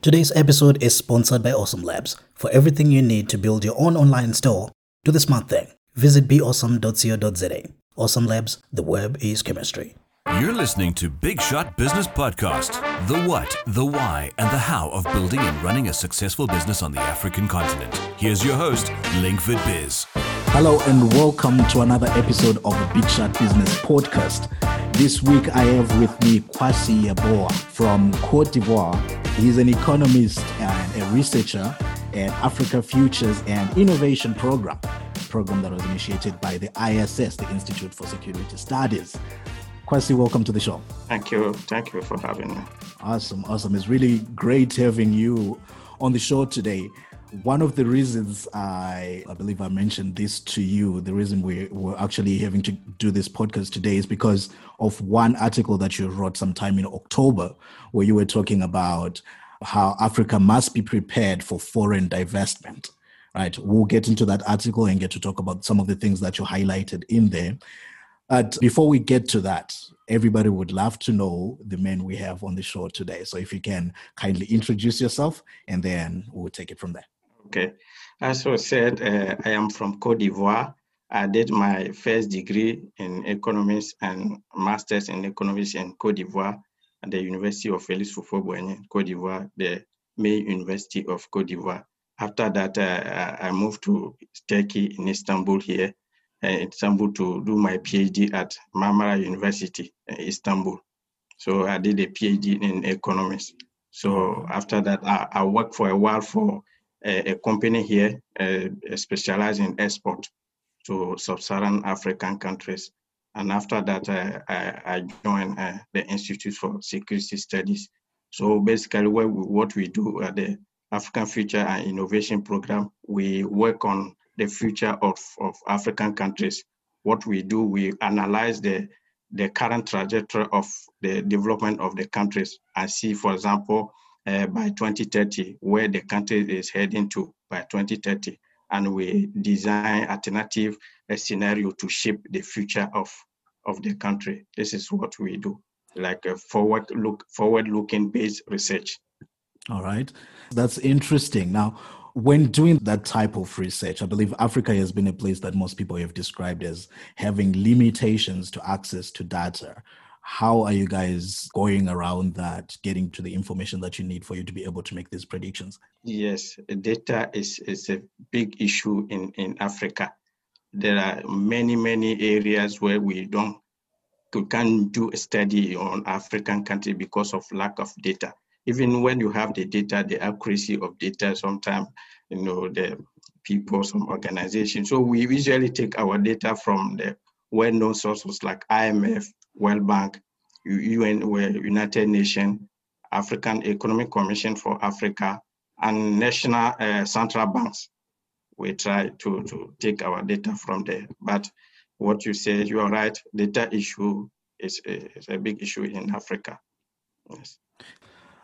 Today's episode is sponsored by Awesome Labs. For everything you need to build your own online store, do the smart thing. Visit beawesome.co.za. Awesome Labs, the web is chemistry. You're listening to Big Shot Business Podcast the what, the why, and the how of building and running a successful business on the African continent. Here's your host, Linkford Biz. Hello, and welcome to another episode of the Big Shot Business Podcast. This week, I have with me Kouassi Yeboua from Cote d'Ivoire. He's an economist and a researcher at Africa Futures and Innovation Program, program that was initiated by the ISS, the Institute for Security Studies. Kouassi, welcome to the show. Thank you. Thank you for having me. Awesome. Awesome. It's really great having you on the show today. One of the reasons I, I believe I mentioned this to you, the reason we were actually having to do this podcast today is because of one article that you wrote sometime in October, where you were talking about how Africa must be prepared for foreign divestment. Right. We'll get into that article and get to talk about some of the things that you highlighted in there. But before we get to that, everybody would love to know the men we have on the show today. So if you can kindly introduce yourself and then we'll take it from there. Okay. As was said, uh, I am from Cote d'Ivoire. I did my first degree in economics and master's in economics in Cote d'Ivoire at the University of Félix Houphouët-Boigny, Cote d'Ivoire, the main university of Cote d'Ivoire. After that, uh, I moved to Turkey in Istanbul here uh, Istanbul to do my PhD at Marmara University, Istanbul. So I did a PhD in economics. So after that, I, I worked for a while for a, a company here uh, specialized in export to sub-Saharan African countries. And after that, uh, I, I, joined uh, the Institute for Security Studies. So basically, what we, what we do at the African Future and Innovation Program, we work on the future of, of African countries. What we do, we analyze the, the current trajectory of the development of the countries and see, for example, uh, by 2030, where the country is heading to by 2030. And we design alternative uh, scenario to shape the future of, of the country. This is what we do, like a forward look, forward looking based research. All right. That's interesting. Now, when doing that type of research, I believe Africa has been a place that most people have described as having limitations to access to data. How are you guys going around that, getting to the information that you need for you to be able to make these predictions? Yes, data is, is a big issue in, in Africa. There are many, many areas where we don't we can't do a study on African country because of lack of data even when you have the data, the accuracy of data, sometimes, you know, the people, some organizations. So we usually take our data from the well-known sources like IMF, World Bank, UN, United Nations, African Economic Commission for Africa, and national uh, central banks. We try to, to take our data from there. But what you say, you are right, data issue is a, is a big issue in Africa. Yes.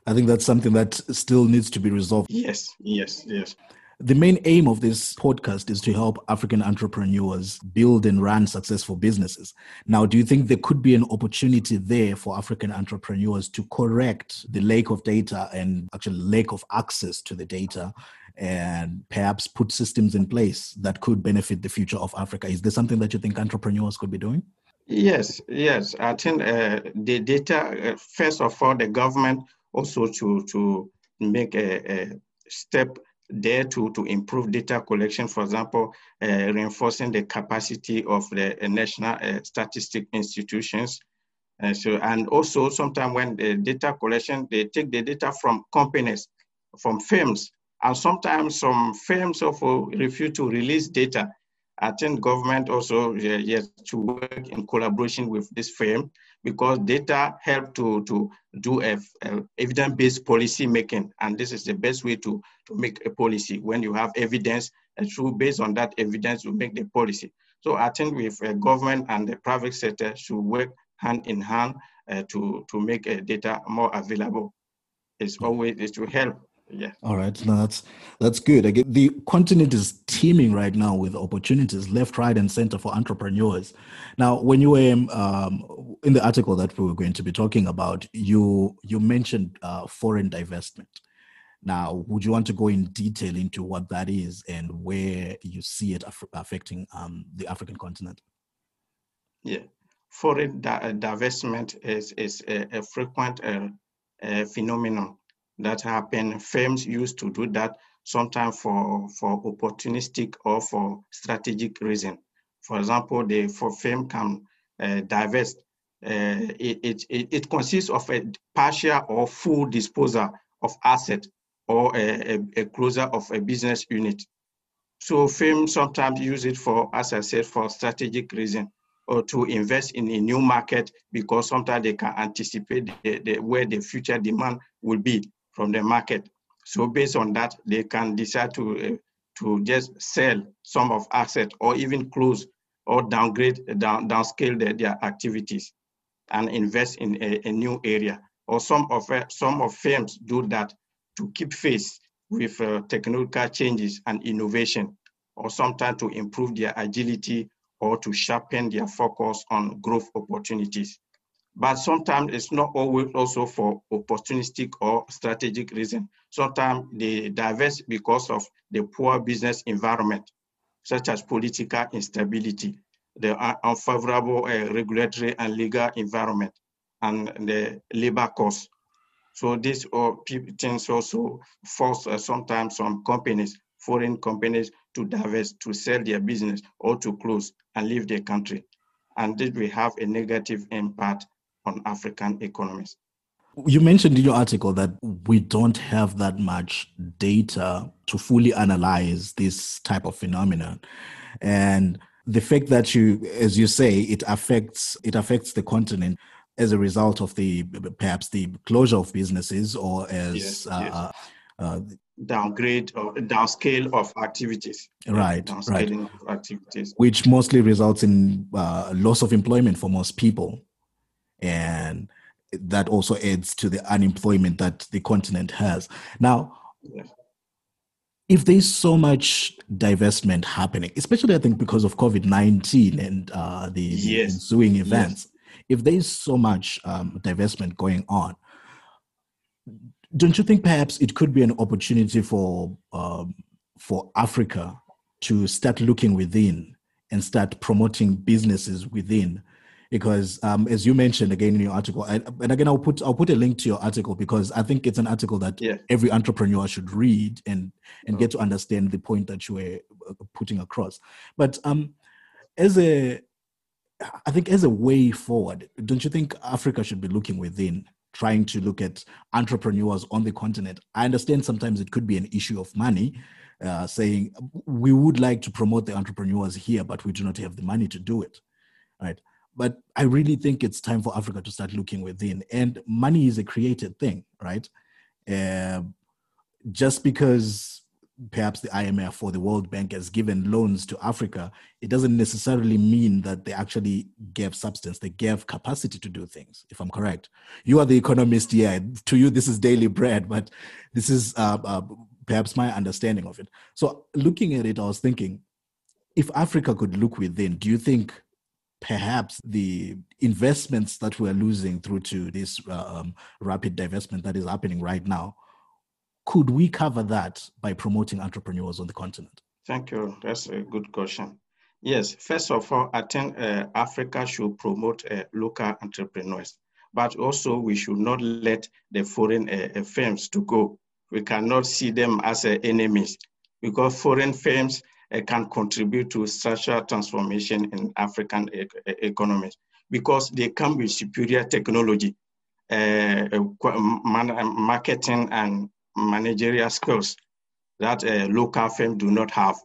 I think that's something that still needs to be resolved. Yes, yes, yes. The main aim of this podcast is to help African entrepreneurs build and run successful businesses. Now, do you think there could be an opportunity there for African entrepreneurs to correct the lack of data and actually lack of access to the data and perhaps put systems in place that could benefit the future of Africa? Is there something that you think entrepreneurs could be doing? Yes, yes. I think uh, the data, uh, first of all, the government also to, to make a, a step there to, to improve data collection, for example, uh, reinforcing the capacity of the uh, national uh, statistic institutions. Uh, so, and also sometimes when the data collection, they take the data from companies, from firms, and sometimes some firms also refuse to release data. I think government also yes to work in collaboration with this firm because data help to, to do a, a evidence-based policy making. And this is the best way to, to make a policy. When you have evidence, and through based on that evidence, you make the policy. So I think with uh, government and the private sector should work hand in hand uh, to, to make uh, data more available. It's always it to help yeah. All right. No that's that's good. Again the continent is teeming right now with opportunities left right and center for entrepreneurs. Now when you were um, in the article that we were going to be talking about you you mentioned uh, foreign divestment. Now, would you want to go in detail into what that is and where you see it aff- affecting um, the African continent? Yeah, foreign di- divestment is, is a, a frequent uh, uh, phenomenon that happen. Firms used to do that sometimes for, for opportunistic or for strategic reason. For example, the for firm can uh, divest. Uh, it, it, it consists of a partial or full disposal of asset or a, a, a closure of a business unit. So firms sometimes use it for, as I said, for strategic reason or to invest in a new market because sometimes they can anticipate the, the, where the future demand will be from the market. So based on that, they can decide to uh, to just sell some of asset or even close or downgrade, down downscale their, their activities and invest in a, a new area. Or some of uh, some of firms do that to keep pace with uh, technological changes and innovation, or sometimes to improve their agility or to sharpen their focus on growth opportunities. But sometimes it's not always also for opportunistic or strategic reason. Sometimes they divest because of the poor business environment, such as political instability, the unfavorable uh, regulatory and legal environment, and the labor costs. So these things also force uh, sometimes some companies, foreign companies, to divest, to sell their business or to close and leave the country. And this will have a negative impact on African economies. You mentioned in your article that we don't have that much data to fully analyze this type of phenomenon. And the fact that you, as you say, it affects it affects the continent as a result of the perhaps the closure of businesses or as yes, uh, yes. Uh, downgrade or downscale of activities. Right, right. Of activities, which mostly results in uh, loss of employment for most people, and that also adds to the unemployment that the continent has. Now, if there's so much divestment happening, especially I think because of COVID nineteen and uh, the, yes. ensuing events, if there's so much um, divestment going on don't you think perhaps it could be an opportunity for um, for Africa to start looking within and start promoting businesses within? Because um, as you mentioned again in your article, I, and again I'll put I'll put a link to your article because I think it's an article that yeah. every entrepreneur should read and and get to understand the point that you were uh, putting across. But um, as a I think as a way forward, don't you think Africa should be looking within trying to look at entrepreneurs on the continent. I understand sometimes it could be an issue of money, uh, saying we would like to promote the entrepreneurs here, but we do not have the money to do it. Right. But I really think it's time for Africa to start looking within. And money is a created thing, right? Uh, just because perhaps the IMF or the World Bank has given loans to Africa, it doesn't necessarily mean that they actually gave substance. They gave capacity to do things, if I'm correct. You are the economist here. To you, this is daily bread, but this is uh, uh, perhaps my understanding of it. So, looking at it, I was thinking if Africa could look within, do you think perhaps the investments that we're losing through to this uh, um, rapid divestment that is happening right now could we cover that by promoting entrepreneurs on the continent? Thank you. That's a good question. Yes, first of all, I think uh, Africa should promote uh, local entrepreneurs, but also we should not let the foreign uh, firms to go. We cannot see them as uh, enemies because foreign firms Uh, can contribute to structural transformation in African e- economies because they come with superior technology, uh, marketing and managerial skills that a local firms do not have.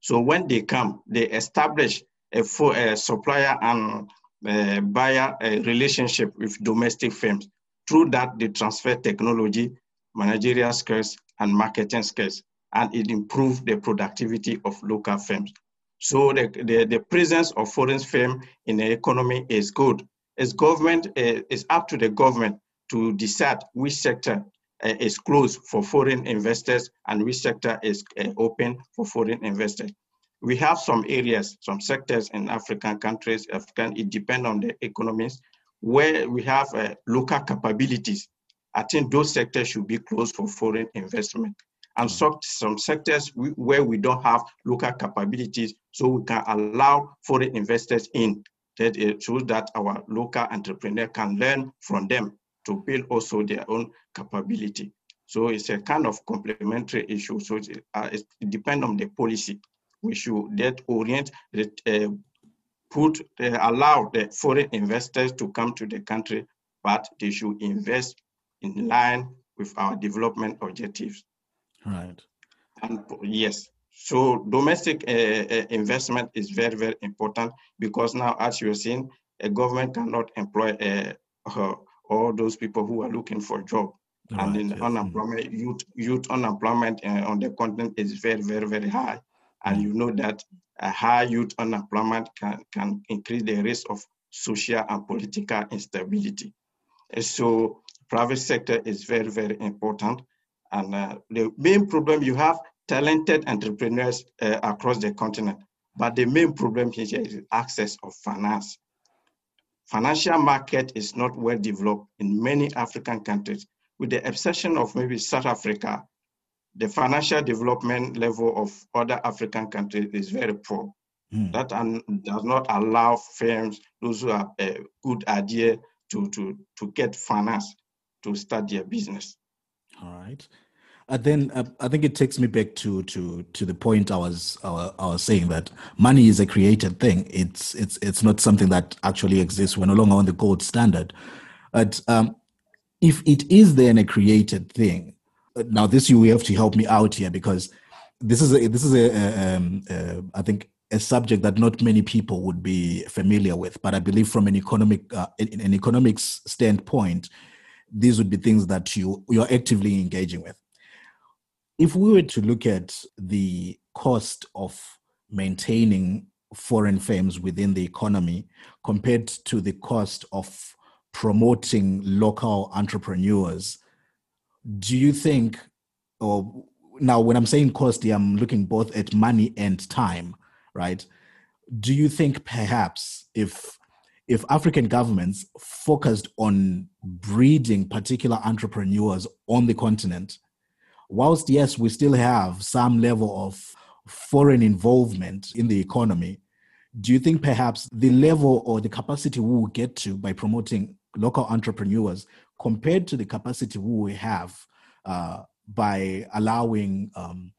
So when they come, they establish a, a supplier and a buyer a relationship with domestic firms. Through that, they transfer technology, managerial skills, and marketing skills, and it improves the productivity of local firms. So the, the, the presence of foreign firms in the economy is good. As government, uh, it's up to the government to decide which sector uh, is closed for foreign investors and which sector is uh, open for foreign investors. We have some areas, some sectors in African countries, African, it depends on the economies, where we have local capabilities I think those sectors should be closed for foreign investment. And mm-hmm. some, some sectors we, where we don't have local capabilities, so we can allow foreign investors in that shows that our local entrepreneur can learn from them to build also their own capability. So it's a kind of complementary issue. So it, uh, it depends on the policy. We should that orient, that, uh, put, uh, allow the foreign investors to come to the country, but they should invest in line with our development objectives. Right. And yes, so domestic uh, investment is very, very important because now, as you're seeing, a government cannot employ uh, all those people who are looking for a job. Right, and in yes. unemployment, mm. youth, youth unemployment on the continent is very, very, very high. And mm. you know that a high youth unemployment can, can increase the risk of social and political instability. So private sector is very, very important. And uh, the main problem you have talented entrepreneurs uh, across the continent, but the main problem here is access of finance. Financial market is not well developed in many African countries, with the exception of maybe South Africa. The financial development level of other African countries is very poor. Mm. That does not allow firms, those who have a good idea, to, to, to get finance to start their business. All right. And uh, then uh, I think it takes me back to to to the point I was uh, I was saying that money is a created thing. It's it's it's not something that actually exists. We're no longer on the gold standard. But um, if it is then a created thing, uh, now this you have to help me out here because this is a, this is a, a, um, a I think a subject that not many people would be familiar with. But I believe from an economic uh, an economics standpoint, these would be things that you you're actively engaging with. If we were to look at the cost of maintaining foreign firms within the economy compared to the cost of promoting local entrepreneurs, do you think, or now when I'm saying cost, I'm looking both at money and time, right? Do you think perhaps if if African governments focused on breeding particular entrepreneurs on the continent, whilst yes, we still have some level of foreign involvement in the economy, do you think perhaps the level or the capacity we will get to by promoting local entrepreneurs compared to the capacity we have uh, by allowing um,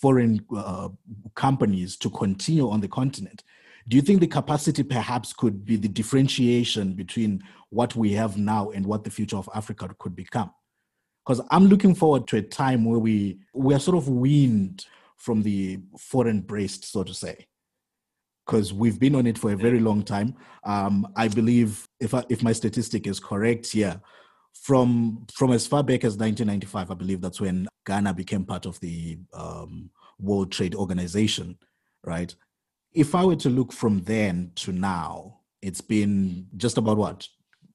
foreign uh, companies to continue on the continent? Do you think the capacity perhaps could be the differentiation between what we have now and what the future of Africa could become? because I'm looking forward to a time where we we are sort of weaned from the foreign breast, so to say, because we've been on it for a very long time. Um, I believe, if I, if my statistic is correct, yeah, from from as far back as 1995, I believe that's when Ghana became part of the um, World Trade Organization, right? If I were to look from then to now, it's been just about what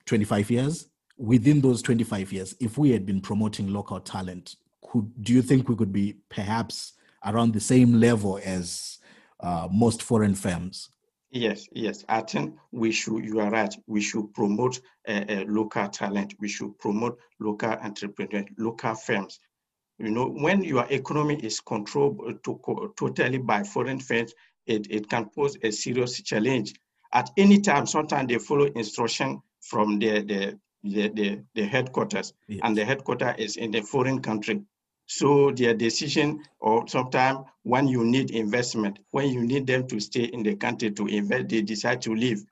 25 years within those 25 years, if we had been promoting local talent, could do you think we could be perhaps around the same level as uh, most foreign firms? Yes, yes. I think we should. You are right. We should promote uh, uh, local talent. We should promote local entrepreneurs, local firms. You know, when your economy is controlled uh, to, totally by foreign firms, it, it can pose a serious challenge. At any time, sometimes they follow instruction from the, the the, the, the headquarters, yes. and the headquarters is in the foreign country. So their decision, or sometimes when you need investment, when you need them to stay in the country to invest, they decide to leave.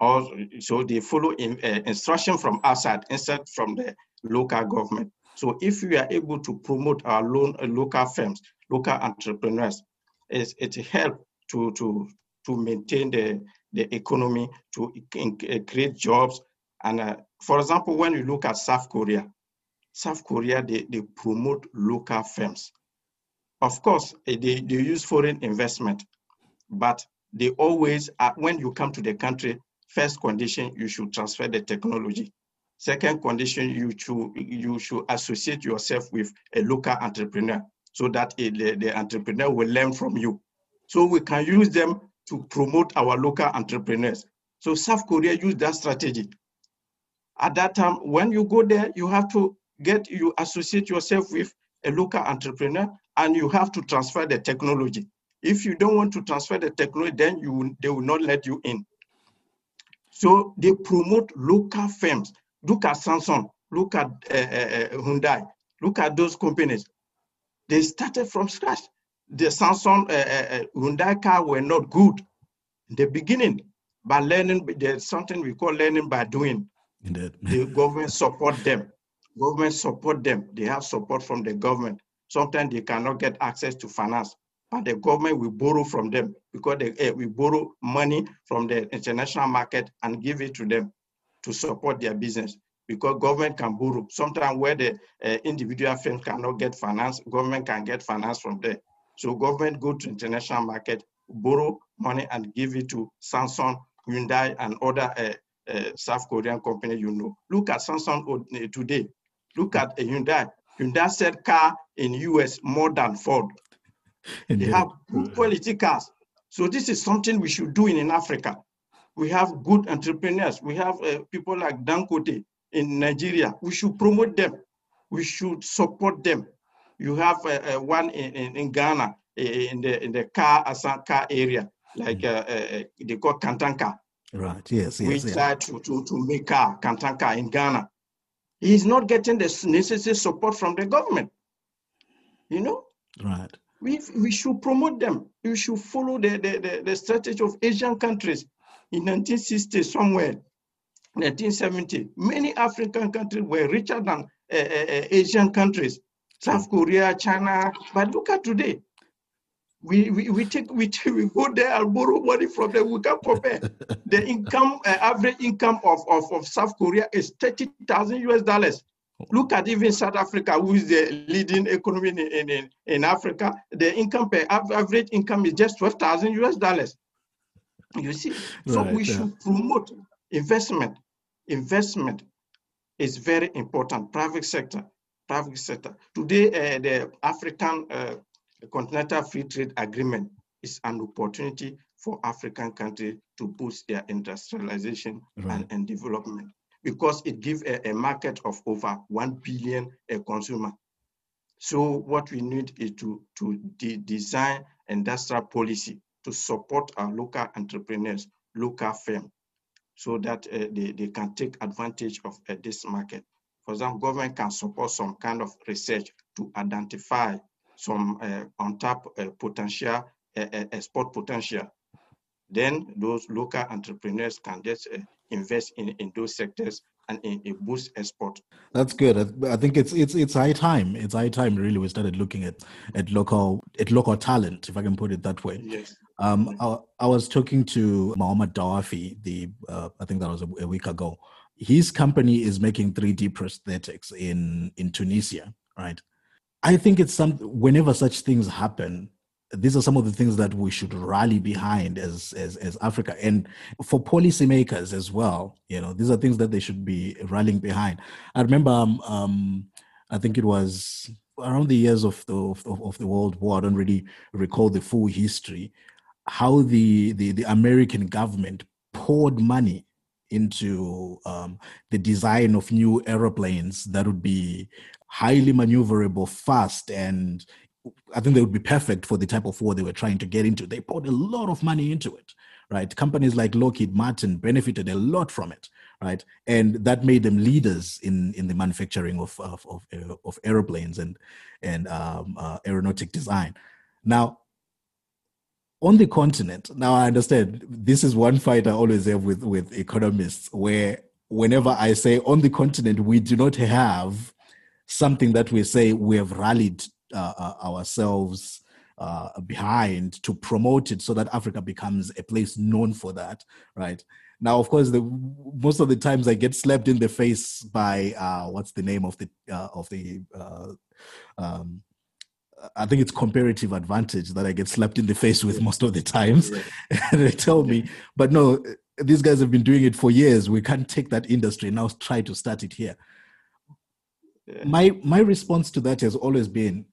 Or so they follow in, uh, instruction from outside instead from the local government. So if we are able to promote our loan, uh, local firms, local entrepreneurs, it's, it help to, to, to maintain the, the economy, to uh, create jobs, and uh, for example, when you look at South Korea, South Korea, they, they promote local firms. Of course, eh, they, they use foreign investment, but they always, uh, when you come to the country, first condition, you should transfer the technology. Second condition, you should, you should associate yourself with a local entrepreneur so that the, the entrepreneur will learn from you. So we can use them to promote our local entrepreneurs. So South Korea used that strategy. At that time, when you go there, you have to get you associate yourself with a local entrepreneur and you have to transfer the technology. If you don't want to transfer the technology, then you they will not let you in. So they promote local firms. Look at Samsung, look at uh, uh, Hyundai, look at those companies. They started from scratch. The Samsung, uh, Hyundai car were not good in the beginning, but learning, there's something we call learning by doing. Indeed. the government support them. Government support them. They have support from the government. Sometimes they cannot get access to finance, but the government will borrow from them because they uh, we borrow money from the international market and give it to them to support their business because government can borrow. Sometimes where the uh, individual firms cannot get finance, government can get finance from there. So government go to international market, borrow money and give it to Samsung, Hyundai, and other uh, uh, South Korean company you know. Look at Samsung today. Look at Hyundai. Hyundai sell car in US more than Ford. Indeed. They have good quality cars. So this is something we should do in, in Africa. We have good entrepreneurs. We have uh, people like Dangote in Nigeria. We should promote them. We should support them. You have uh, uh, one in, in, in, Ghana in the in the car car area, like mm. uh, uh, they call Kantanka. Right. Yes. yes we yes. try to, to, to make car Kantanka in Ghana. He's not getting the necessary support from the government. You know? Right. We, we should promote them. We should follow the, the, the, the strategy of Asian countries. In 1960, somewhere, 1970, many African countries were richer than uh, uh, Asian countries, South Korea, China. But look at today. We, we, we take we, we go there and borrow money from them. We can compare. the income uh, average income of, of, of South Korea is 30,000 US dollars. Look at even South Africa, who is the leading economy in, in, in Africa. The income per average income is just 12,000 US dollars. You see, so right, we yeah. should promote investment. Investment is very important. Private sector, private sector. Today, uh, the African uh, Continental Free Trade Agreement is an opportunity for African countries to boost their industrialization right. and, and development because it gives a, a, market of over 1 billion a consumer. So what we need is to, to de design industrial policy to support our local entrepreneurs, local firms, so that uh, they, they can take advantage of uh, this market. For example, government can support some kind of research to identify some uh, untapped uh, potential, uh, uh, export potential. Then those local entrepreneurs can just uh, invest in, in those sectors and in, in boost export. That's good. I think it's it's it's high time. It's high time really we started looking at at local at local talent, if I can put it that way. Yes. Um, I, I, was talking to Muhammad Dhaouafi, the uh, I think that was a, a week ago. His company is making 3D prosthetics in in Tunisia, right? I think it's some whenever such things happen, these are some of the things that we should rally behind as as as Africa and for policymakers as well. You know, these are things that they should be rallying behind. I remember, um, um I think it was around the years of the of, of, the World War. I don't really recall the full history. How the the, the American government poured money into um, the design of new aeroplanes that would be highly maneuverable, fast, and I think they would be perfect for the type of war they were trying to get into. They poured a lot of money into it, right? Companies like Lockheed Martin benefited a lot from it, right? And that made them leaders in in the manufacturing of of of, uh, of aeroplanes and and um, uh, aeronautic design. Now, on the continent, now I understand this is one fight I always have with with economists, where whenever I say on the continent we do not have something that we say we have rallied uh, uh, ourselves uh, behind to promote it so that Africa becomes a place known for that, right? Now, of course, the most of the times I get slapped in the face by uh, what's the name of the uh, of the uh, um, I think it's comparative advantage that I get slapped in the face with most of the times, and they tell me, but no, these guys have been doing it for years. We can't take that industry now try to start it here. Yeah. My my response to that has always been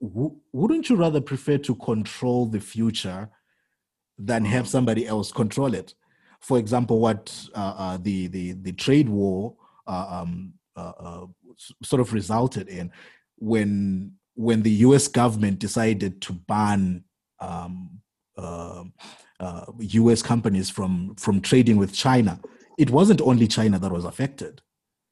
w- wouldn't you rather prefer to control the future than have somebody else control it? For example, what uh, uh, the, the the trade war uh, um, uh, uh, sort of resulted in when when the U.S. government decided to ban um, uh, U.S. Uh, companies from from trading with China, it wasn't only China that was affected,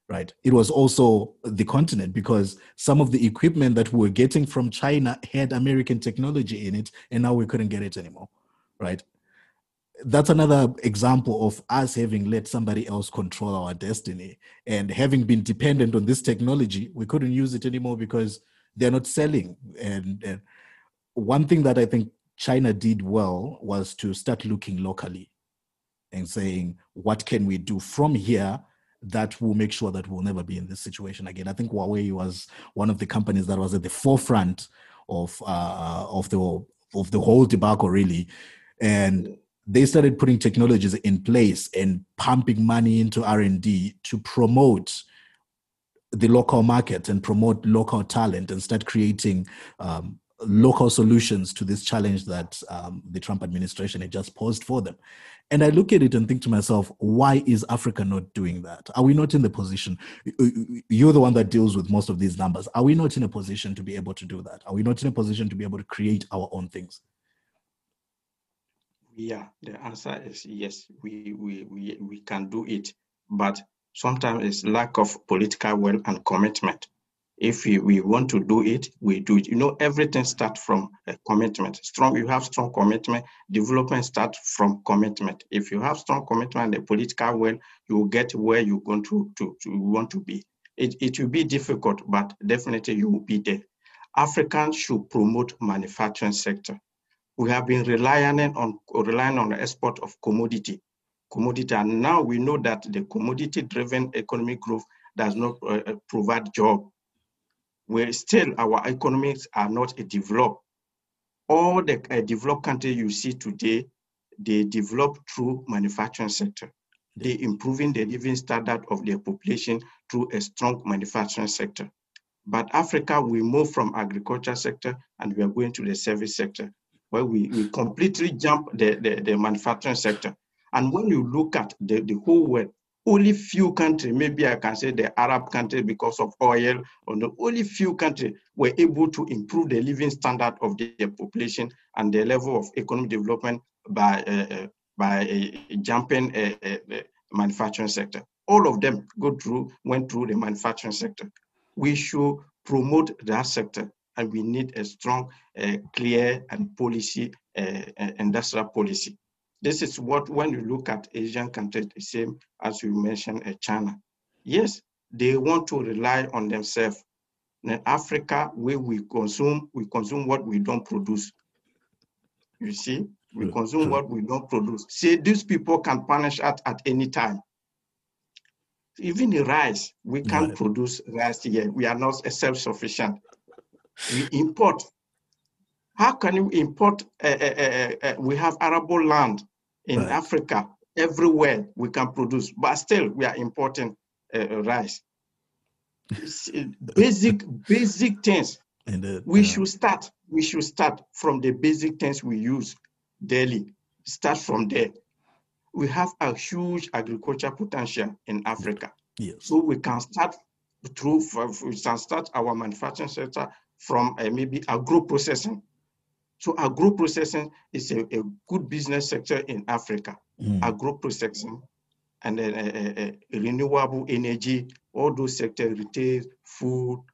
right? It was also the continent because some of the equipment that we were getting from China had American technology in it, and now we couldn't get it anymore, right? That's another example of us having let somebody else control our destiny and having been dependent on this technology, we couldn't use it anymore because they're not selling. And, and one thing that I think China did well was to start looking locally and saying, what can we do from here that will make sure that we'll never be in this situation again? I think Huawei was one of the companies that was at the forefront of uh, of the of the whole debacle, really, and they started putting technologies in place and pumping money into R and D to promote the local market and promote local talent and start creating um, local solutions to this challenge that um, the Trump administration had just posed for them. And I look at it and think to myself, why is Africa not doing that? Are we not in the position? You're the one that deals with most of these numbers. Are we not in a position to be able to do that? Are we not in a position to be able to create our own things? Yeah, the answer is yes, we, we, we, we can do it. But sometimes it's lack of political will and commitment if we, we want to do it, we do it. You know, everything starts from a commitment. Strong, you have strong commitment. Development starts from commitment. If you have strong commitment and a political will, you will get where you're going to, to, to want to be. It, it will be difficult, but definitely you will be there. Africans should promote manufacturing sector. We have been relying on relying on the export of commodity, commodity, and now we know that the commodity-driven economic growth does not uh, uh provide job where still our economies are not developed. All the uh, developed countries you see today, they develop through manufacturing sector. They improving the living standard of their population through a strong manufacturing sector. But Africa, we move from agriculture sector and we are going to the service sector, where we, we completely jump the, the, the manufacturing sector. And when you look at the, the whole world, only few countries, maybe I can say the Arab countries because of oil, or the only few countries were able to improve the living standard of their population and the level of economic development by uh, uh by uh, jumping uh, uh, manufacturing sector. All of them go through went through the manufacturing sector. We should promote that sector, and we need a strong, uh, clear, and policy industrial policy this is what, when you look at Asian countries, the same as you mentioned uh, China. Yes, they want to rely on themselves. In Africa, where we consume, we consume what we don't produce. You see, we consume what we don't produce. See, these people can punish us at any time. Even the rice, we can't right. produce rice here. We are not self-sufficient. We import. How can you import? Uh, uh, uh, we have arable land in right. Africa, everywhere we can produce, but still we are importing uh, rice. basic, basic things. And we should start. We should start from the basic things we use daily. Start from there. We have a huge agriculture potential in Africa. Yes. So we can start through. We can start our manufacturing sector from uh, maybe agro processing so agro processing is a, a good business sector in Africa. Mm. Agro processing and then uh, uh, renewable energy, all those sectors, retail, food.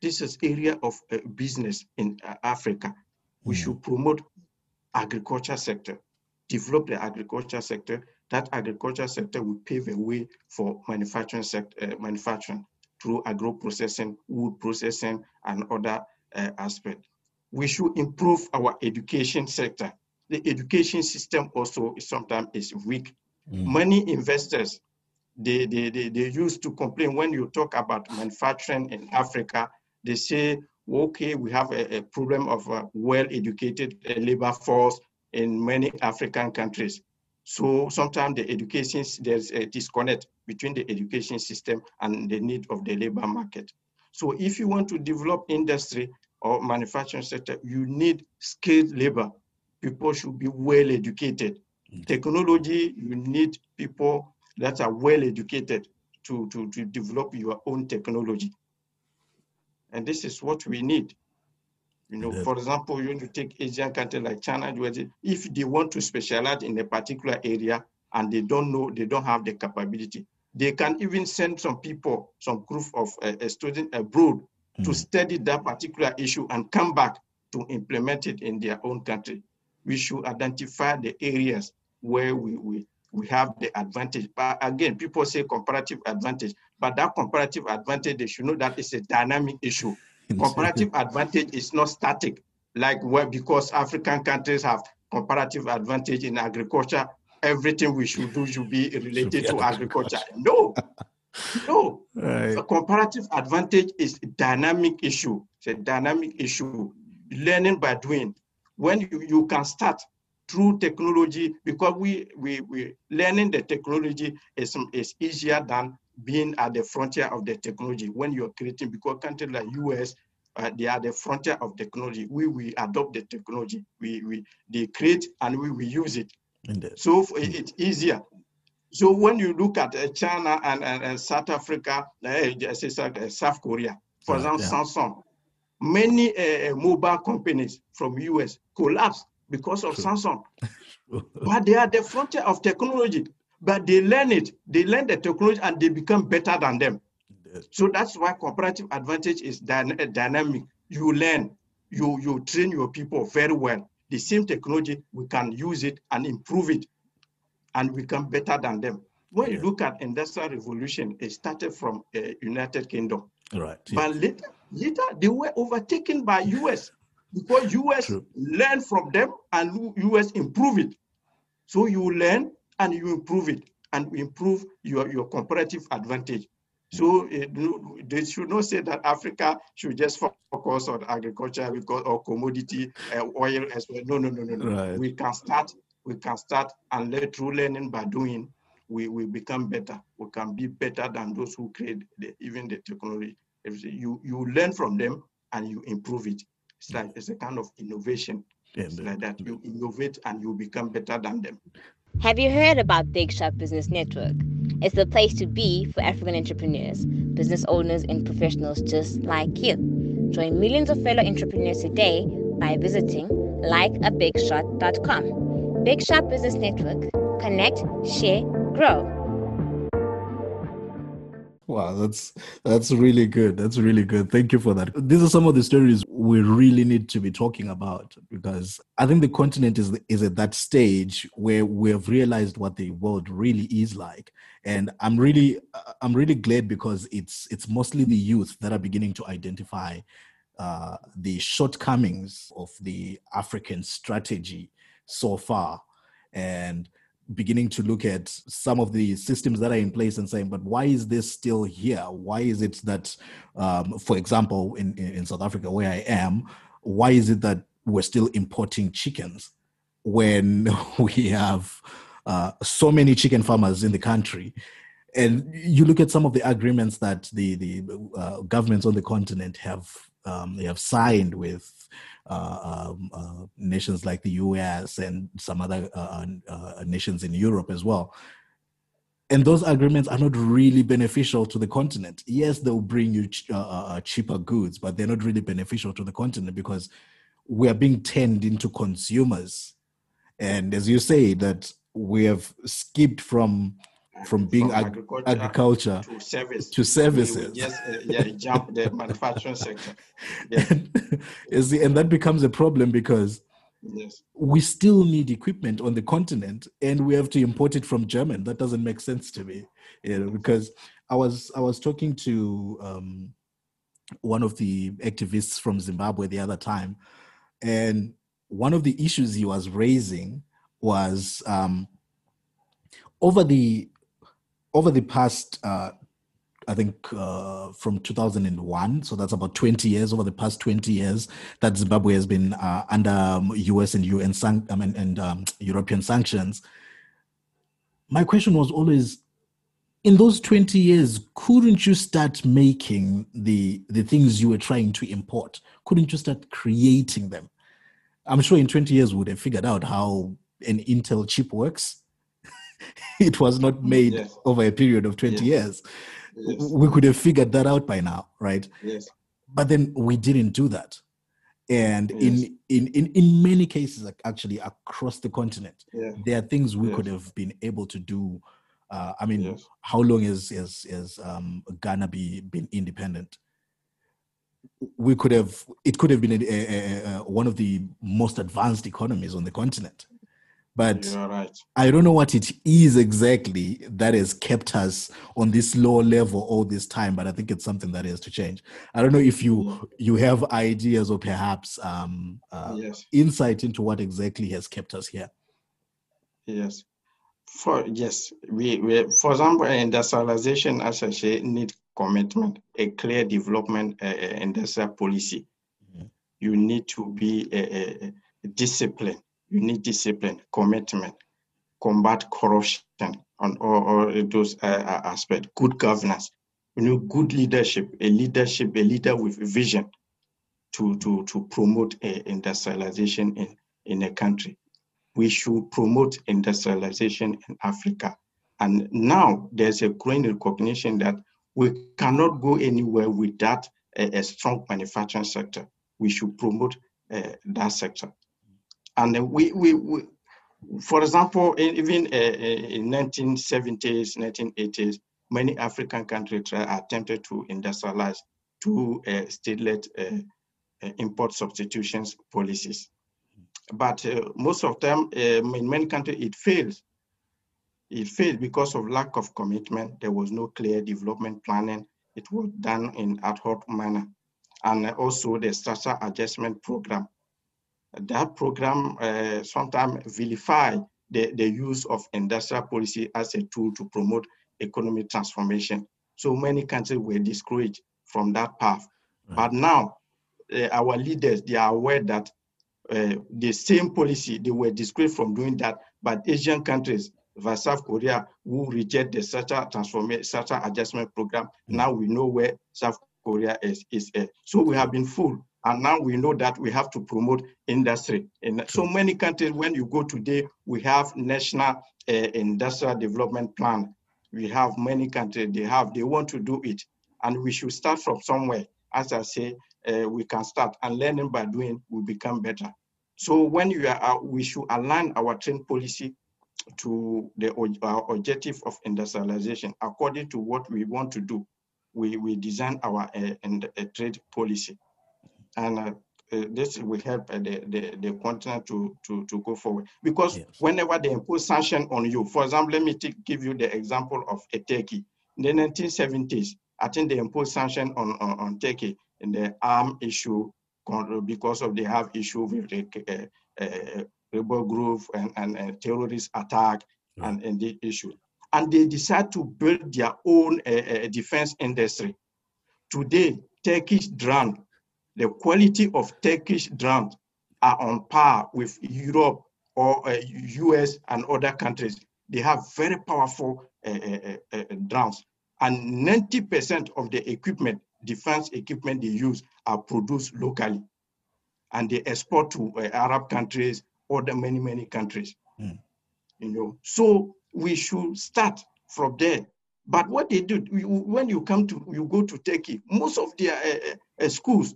This is area of uh, business in Africa. We mm. should promote agriculture sector, develop the agriculture sector. That agriculture sector will pave a way for manufacturing sector, manufacturing through agro processing, wood processing, and other aspects we should improve our education sector. The education system also sometimes is weak. Mm. Many investors, they, they, they, they used to complain when you talk about manufacturing in Africa, they say, okay, we have a, a problem of a well-educated uh, labor force in many African countries. So sometimes the education, there's a disconnect between the education system and the need of the labor market. So if you want to develop industry, or manufacturing sector, you need skilled labor. People should be well educated. Mm. Technology, you need people that are well educated to, to, to develop your own technology. And this is what we need. You know, for example, you want to take Asian countries like China, if they want to specialize in a particular area and they don't know, they don't have the capability, they can even send some people, some group of uh, a student abroad mm. to study that particular issue and come back to implement it in their own country. We should identify the areas where we, we, we have the advantage. But again, people say comparative advantage, but that comparative advantage, they should know that it's a dynamic issue comparative advantage is not static, like where because African countries have comparative advantage in agriculture, everything we should do should be related to agriculture. No, no. Right. A comparative advantage is a dynamic issue. It's a dynamic issue. Learning by doing. When you, you can start through technology, because we, we, we learning the technology is, is easier than being at the frontier of the technology when you're creating, because countries like US, uh, they are the frontier of technology. We we adopt the technology. We we they create and we we use it. Indeed. So it's easier. So when you look at uh, China and, and, and, South Africa, uh, South Korea, for example, yeah. Samsung, many uh, mobile companies from US collapsed because of True. Samsung. but they are the frontier of technology but they learn it. They learn the technology and they become better than them. So that's why comparative advantage is dynamic. You learn, you, you train your people very well. The same technology, we can use it and improve it and become better than them. When yeah. you look at industrial revolution, it started from uh, United Kingdom. Right. But later, later they were overtaken by US because US True. learn from them and US improve it. So you learn, and you improve it and improve your, your comparative advantage. So it, they should not say that Africa should just focus on agriculture because or commodity uh, oil as well. No, no, no, no, no. Right. We can start. We can start and let through learning by doing. We we become better. We can be better than those who create the, even the technology. If you you learn from them and you improve it. It's like it's a kind of innovation. Yeah, it's like that. You innovate and you become better than them. Have you heard about Big Shot Business Network? It's the place to be for African entrepreneurs, business owners, and professionals just like you. Join millions of fellow entrepreneurs today by visiting likeabigshot.com. Big Shot Business Network. Connect, share, grow. Wow, that's that's really good. That's really good. Thank you for that. These are some of the stories we really need to be talking about because I think the continent is is at that stage where we have realized what the world really is like, and I'm really I'm really glad because it's it's mostly the youth that are beginning to identify uh, the shortcomings of the African strategy so far, and beginning to look at some of the systems that are in place and saying, but why is this still here? Why is it that, um, for example, in, in South Africa, where I am, why is it that we're still importing chickens when we have uh, so many chicken farmers in the country? And you look at some of the agreements that the the uh, governments on the continent have um, have signed with Uh, um, uh, nations like the US and some other uh, uh, uh, nations in Europe as well. And those agreements are not really beneficial to the continent. Yes, they'll bring you ch- cheaper goods, but they're not really beneficial to the continent because we are being turned into consumers. And as you say, that we have skipped from from being from agriculture, agriculture, to service to services. Yes, uh, yeah, jump the manufacturing sector. Yeah. and, and that becomes a problem because yes. we still need equipment on the continent, and we have to import it from German. That doesn't make sense to me, you know, because I was I was talking to um, one of the activists from Zimbabwe the other time, and one of the issues he was raising was um, over the over the past, uh, I think uh, from 2001, so that's about 20 years. Over the past 20 years, that Zimbabwe has been uh, under U.S. and UN san- I mean, and um, European sanctions. My question was always, in those 20 years, couldn't you start making the the things you were trying to import? Couldn't you start creating them? I'm sure in 20 years we would have figured out how an Intel chip works it was not made yes. over a period of 20 yes. years. yes. we could have figured that out by now, right? Yes. But then we didn't do that. And in, in, in, in many cases, actually across the continent, yeah. there are things we could have been able to do. Uh, I mean, how long has, has, has um, Ghana be, been independent? we could have it could have been a, a, a, one of the most advanced economies on the continent but right. i don't know what it is exactly that has kept us on this low level all this time but i think it's something that has to change i don't know if you you have ideas or perhaps um, uh, yes. insight into what exactly has kept us here yes for yes we, we for example industrialization as i say need commitment, a clear development uh, industrial policy. Mm-hmm. You need to be a, a discipline. You need discipline, commitment, combat corruption on all, all those uh, aspects. Good governance. You know, good leadership, a leadership, a leader with vision to to to promote uh, industrialization in in a country. We should promote industrialization in Africa. And now there's a growing recognition that we cannot go anywhere without a, a strong manufacturing sector. We should promote uh, that sector. And we, we, we, for example, in, even uh, uh in 1970s, 1980s, many African countries attempted to industrialize to uh, state-led uh, uh, import substitutions policies. But uh, most of them, in many countries, it fails it failed because of lack of commitment. There was no clear development planning. It was done in ad hoc manner. And also the structural adjustment program. That program uh, sometimes vilify the, the use of industrial policy as a tool to promote economic transformation. So many countries were discouraged from that path. Right. But now, uh, our leaders, they are aware that uh, the same policy, they were discouraged from doing that, but Asian countries, South Korea who reject the structural transformation, structural adjustment program. Mm. Now we know where South Korea is. is uh, so we have been fooled. And now we know that we have to promote industry. In so many countries, when you go today, we have national uh, industrial development plan. We have many countries, they have, they want to do it. And we should start from somewhere. As I say, uh, we can start and learning by doing will become better. So when you are, uh, we should align our trade policy to the uh, objective of industrialization according to what we want to do. We, we design our uh, and, trade policy. And uh, uh, this will help uh, the, the, the continent to, to, to go forward. Because yes. whenever they impose sanction on you, for example, let me take, give you the example of a Turkey. In the 1970s, I think they imposed sanction on, on, on Turkey in the arm issue because of they have issue with the uh, rebel group and, and, and terrorist attack and, and the issue. And they decide to build their own uh, uh, defense industry. Today, Turkish drone, the quality of Turkish drones are on par with Europe or uh, US and other countries. They have very powerful uh, uh, uh, drones. And 90% of the equipment, defense equipment they use are produced locally. And they export to Arab countries, other many, many countries. Mm. You know, so we should start from there. But what they do, when you come to, you go to Turkey, most of their uh, uh, schools,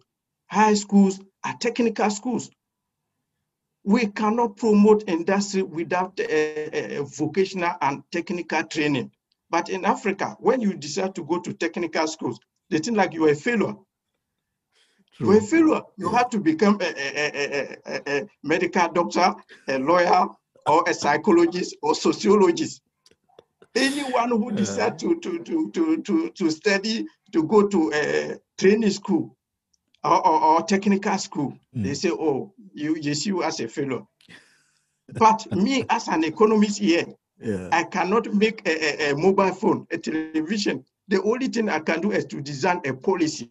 high schools, are technical schools. We cannot promote industry without uh, vocational and technical training. But in Africa, when you decide to go to technical schools, they think like you're a failure. True. To a failure, you have to become a, a, a, a, medical doctor, a lawyer, or a psychologist or sociologist. Anyone who decides to, to, to, to, to study, to go to a training school or, or, or technical school, mm. they say, oh, you, you see you as a fellow. But me as an economist here, yeah. I cannot make a, a, a mobile phone, a television. The only thing I can do is to design a policy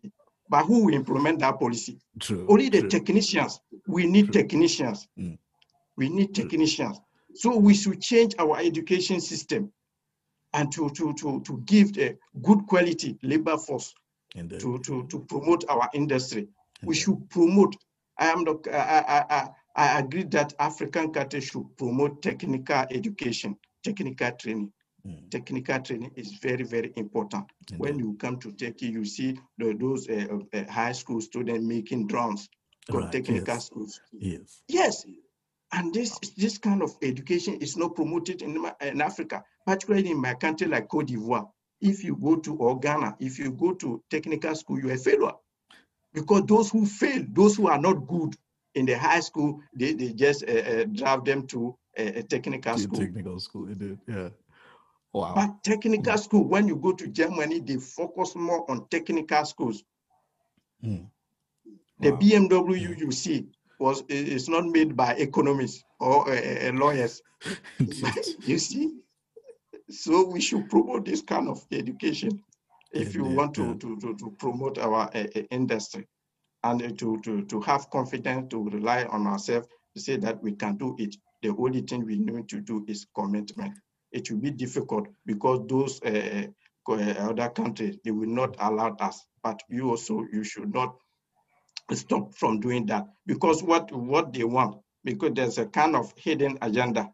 but who will implement that policy? True, Only the true. technicians. We need true. technicians. Mm. We need technicians. So we should change our education system and to, to, to, to give a good quality labor force to, to, to promote our industry. We should promote. I am the, I, I, I, I agree that African countries should promote technical education, technical training. Mm. Technical training is very, very important. Indeed. When you come to Turkey, you see the, those uh, uh, high school students making drones, right. technical yes. schools. Yes. Yes. And this this kind of education is not promoted in, in Africa, particularly in my country like Cote d'Ivoire. If you go to or Ghana, if you go to technical school, you're a failure. Because those who fail, those who are not good in the high school, they, they just uh, uh, drive them to a, a technical school. Technical school, indeed, yeah. Wow. But technical mm. school, when you go to Germany, they focus more on technical schools. Mm. The wow. BMW you see was is not made by economists or uh lawyers. you see, so we should promote this kind of education if you want to, to, to, to promote our uh, industry and to, to, to have confidence to rely on ourselves to say that we can do it. The only thing we need to do is commitment. It will be difficult because those uh, other countries, they will not allow us. But you also, you should not stop from doing that because what, what they want, because there's a kind of hidden agenda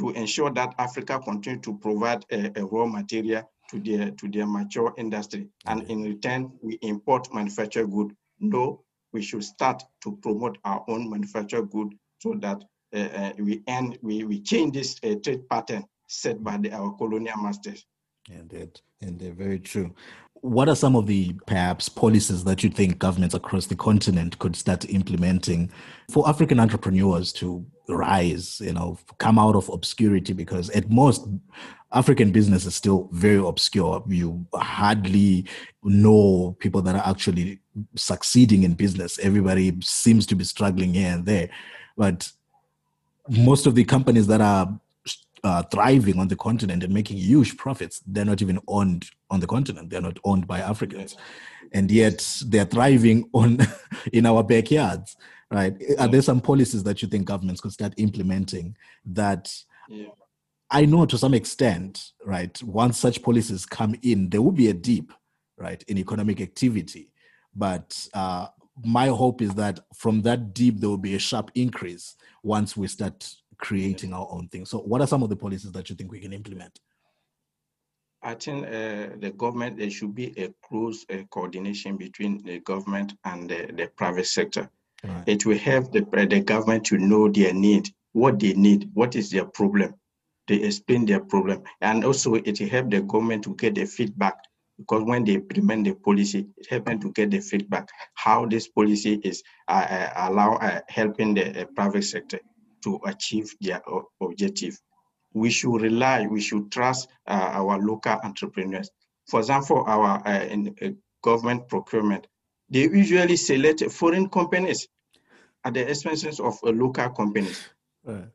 to ensure that Africa continue to provide a, a raw material to their to their mature industry, and in return we import manufactured good. No, we should start to promote our own manufactured good so that uh, uh, we end we we change this uh, trade pattern set by the, our colonial masters. Indeed, indeed, very true. What are some of the perhaps policies that you think governments across the continent could start implementing for African entrepreneurs to rise, you know, come out of obscurity? Because at most, African business is still very obscure. You hardly know people that are actually succeeding in business. Everybody seems to be struggling here and there. But most of the companies that are uh, thriving on the continent and making huge profits, they're not even owned on the continent. They're not owned by Africans, and yet they're thriving on in our backyards. Right? Are there some policies that you think governments could start implementing that? Yeah. I know to some extent, right? Once such policies come in, there will be a dip, right, in economic activity. But uh, my hope is that from that dip, there will be a sharp increase once we start creating our own thing. So, what are some of the policies that you think we can implement? I think uh, the government, there should be a close uh, coordination between the government and the, the private sector. Right. It will help the, the government to know their need, what they need, what is their problem. They explain their problem. And also it will help the government to get the feedback because when they implement the policy, it helps to get the feedback, how this policy is uh, uh allow uh, helping the uh, private sector to achieve their objective. We should rely, we should trust uh, our local entrepreneurs. For example, our uh, in, government procurement, they usually select foreign companies at the expenses of local companies. Right.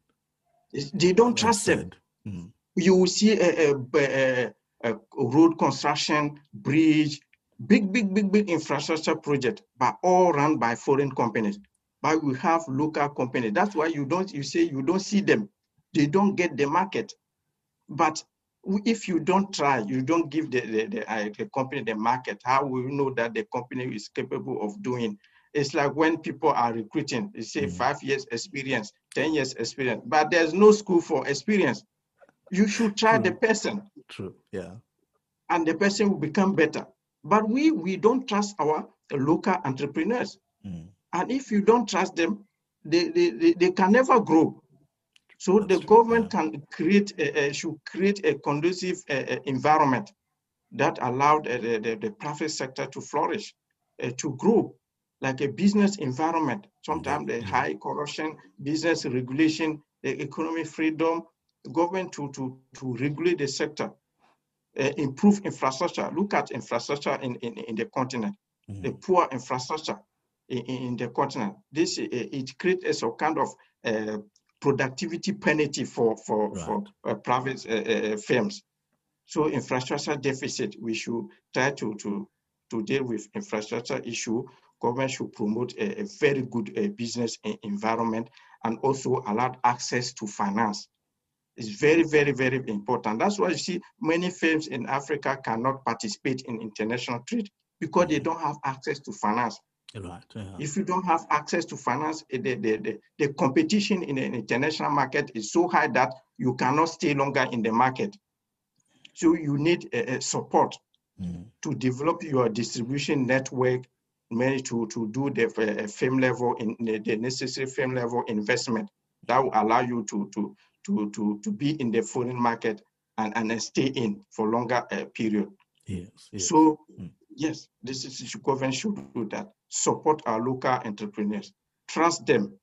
They don't trust them. Mm. You will see a, a, a, a, road construction, bridge, big, big, big, big infrastructure project, but all run by foreign companies but we have local companies. That's why you don't, you say you don't see them. They don't get the market. But if you don't try, you don't give the, the, the, uh, the company the market, how will you know that the company is capable of doing? It's like when people are recruiting, they say mm-hmm. five years experience, 10 years experience, but there's no school for experience. You should try True. the person. True, yeah. And the person will become better. But we, we don't trust our local entrepreneurs. Mm. And if you don't trust them, they, they, they, they can never grow. So That's the true, government can create, a, a, should create a conducive a, environment that allowed the, the, the, private sector to flourish, uh, to grow, like a business environment. Sometimes the high corruption, business regulation, the economic freedom, the government to, to, to regulate the sector, uh, improve infrastructure. Look at infrastructure in, in, in the continent, mm-hmm. the poor infrastructure in, in the continent. This it creates a kind of uh, productivity penalty for for right. for uh, private uh, uh, firms. So infrastructure deficit, we should try to to to deal with infrastructure issue. Government should promote a, a very good uh, business environment and also allow access to finance. It's very, very, very important. That's why you see many firms in Africa cannot participate in international trade because they don't have access to finance. Right. Yeah. If you don't have access to finance, eh, the, the, the, the competition in the international market is so high that you cannot stay longer in the market. So you need support mm. to develop your distribution network, maybe to, to do the uh, firm level in the necessary firm level investment that will allow you to to to to, to be in the foreign market and, and stay in for longer uh, period. Yes, yes. So mm. Yes, this is the government should do that. Support our local entrepreneurs, trust them.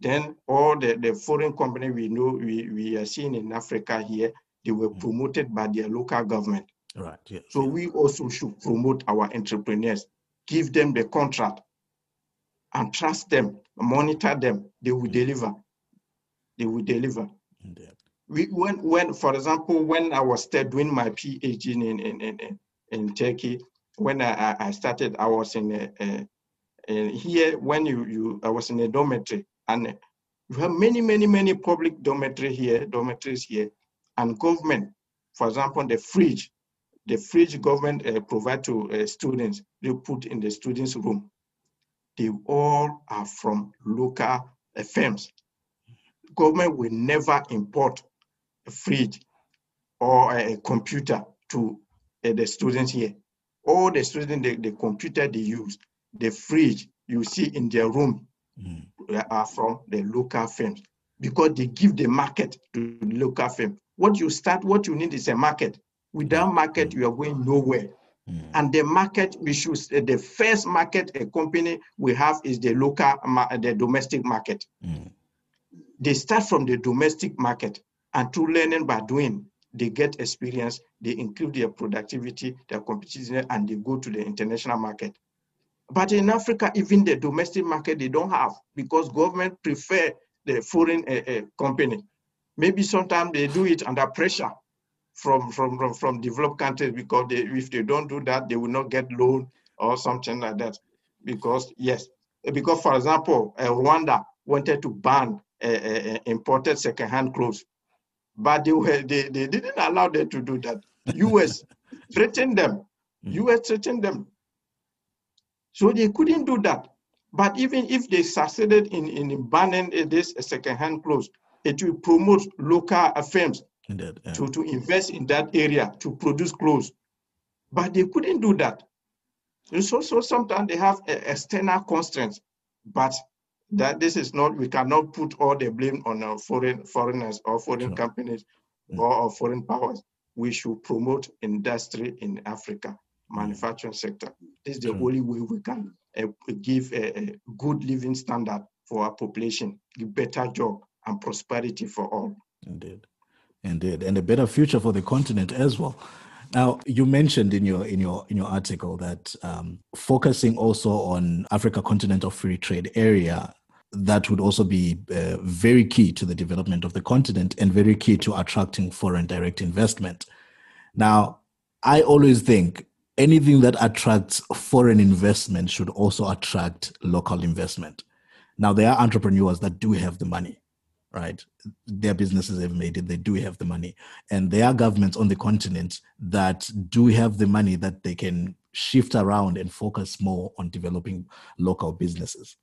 Then all the, the foreign company we know we, we are seeing in Africa here, they were mm. promoted by their local government. Right. Yes, so we also should promote our entrepreneurs, give them the contract, and trust them, monitor them. They will mm. deliver. They will deliver. Indeed we when when for example when I was still doing my PhD in in in in, in Turkey, when I, I started, I was in a, a, a, here when you you I was in a dormitory and you have many many many public dormitory here dormitories here and government, for example, the fridge, the fridge government uh, provide to uh, students they put in the students' room. They all are from local uh, firms. Government will never import a fridge or a computer to uh, the students here. All the students, the, the computer they use, the fridge you see in their room mm. are from the local firms because they give the market to the local firm. What you start, what you need is a market. Without mm. market, you are going nowhere. Mm. And the market we should, the first market a company we have is the local, the domestic market. Mm. They start from the domestic market and through learning by doing, they get experience, they improve their productivity, their competitiveness, and they go to the international market. But in Africa, even the domestic market, they don't have because government prefer the foreign uh, uh, company. Maybe sometimes they do it under pressure from, from, from, from developed countries because they, if they don't do that, they will not get loan or something like that. Because, yes, because for example, uh, Rwanda wanted to ban imported second-hand clothes but they, were, they, they didn't allow them to do that. US threatened them. US mm. threatened them. So they couldn't do that. But even if they succeeded in, in banning this second-hand clothes, it will promote local firms Indeed, yeah. to, to invest in that area to produce clothes. But they couldn't do that. So, so sometimes they have external constraints, but that this is not we cannot put all the blame on our foreign foreigners or foreign sure. companies yeah. or, or foreign powers we should promote industry in africa manufacturing sector. This is the sure. only way we can uh, give a, a, good living standard for our population give better job and prosperity for all. Indeed. Indeed. And a better future for the continent as well. Now, you mentioned in your in your in your article that um, focusing also on Africa Continental Free Trade Area that would also be uh, very key to the development of the continent and very key to attracting foreign direct investment. Now, I always think anything that attracts foreign investment should also attract local investment. Now, there are entrepreneurs that do have the money, right? Their businesses have made it, they do have the money. And there are governments on the continent that do have the money that they can shift around and focus more on developing local businesses.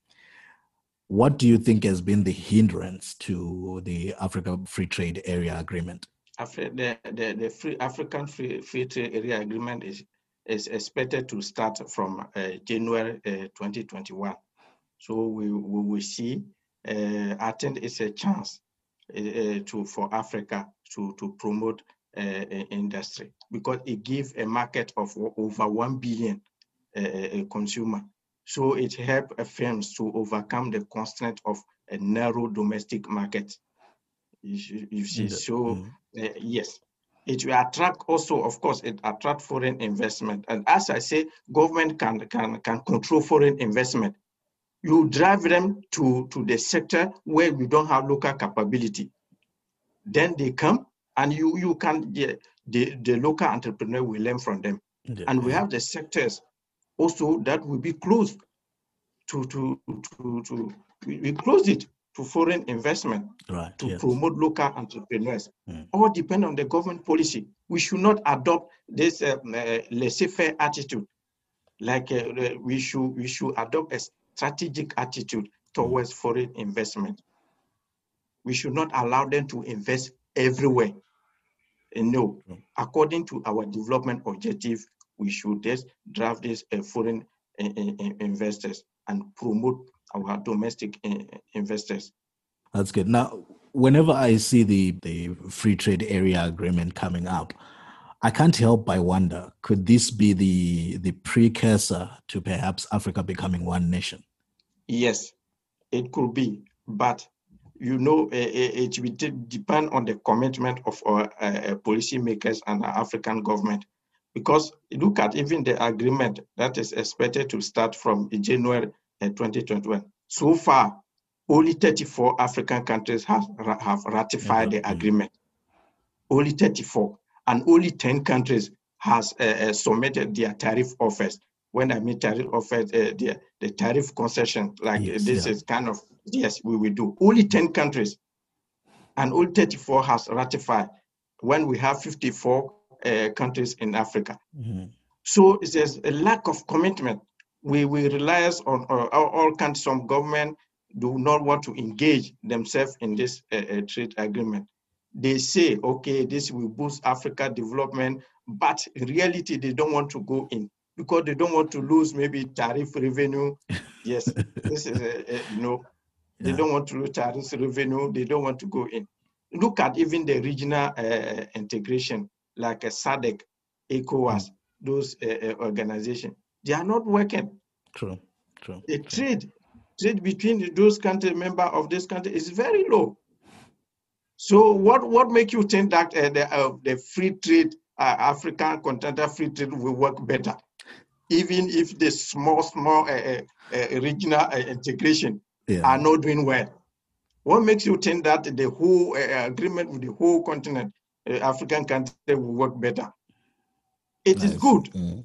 What do you think has been the hindrance to the Africa Free Trade Area Agreement? The, the, the free African Free, Free Trade Area Agreement is, is expected to start from uh, January uh, 2021. So we, we will see. Uh, I think it's a chance uh, to for Africa to, to promote uh, industry because it gives a market of over 1 billion uh, consumer so it helps firms to overcome the constraint of a narrow domestic market. You, you see, so mm. uh, yes, it will attract also, of course, it attract foreign investment. And as I say, government can can can control foreign investment. You drive them to to the sector where we don't have local capability. Then they come, and you you can the the, the local entrepreneur will learn from them. Yeah. And we have the sectors also that will be closed to to to to we, closed it to foreign investment right, to yes. promote local entrepreneurs. Mm. All depend on the government policy. We should not adopt this uh, uh, laissez-faire attitude. Like uh, uh we should we should adopt a strategic attitude towards foreign investment. We should not allow them to invest everywhere. no. According to our development objective, we should just draft this uh, foreign uh, investors and promote our domestic investors. That's good. Now, whenever I see the, the free trade area agreement coming up, I can't help but wonder could this be the, the precursor to perhaps Africa becoming one nation? Yes, it could be. But you know, it will depend on the commitment of our uh, policymakers and our African government. Because look at even the agreement that is expected to start from January uh, 2021. So far, only 34 African countries have, have ratified mm-hmm. the agreement. Only 34. And only 10 countries has uh, submitted their tariff offers. When I mean tariff offers, uh, the, the tariff concession, like yes, this yeah. is kind of, yes, we will do. Only 10 countries. And only 34 has ratified when we have 54 uh, countries in Africa. Mm-hmm. So there's a lack of commitment. We, we rely on uh, all kinds of government do not want to engage themselves in this uh, uh, trade agreement. They say, okay, this will boost Africa development, but in reality, they don't want to go in because they don't want to lose maybe tariff revenue. yes, this is, a, a, you know, they yeah. don't want to lose tariff revenue. They don't want to go in. Look at even the regional uh, integration, like a SADC, ECOWAS, mm. those uh, uh, organizations. They are not working. True, true. The trade trade between those country member of this country is very low. So what what make you think that uh, the, uh, the free trade uh, African continental free trade will work better, even if the small small uh, uh, uh, regional integration yeah. are not doing well? What makes you think that the whole agreement with the whole continent, African country, will work better? It nice. is good mm.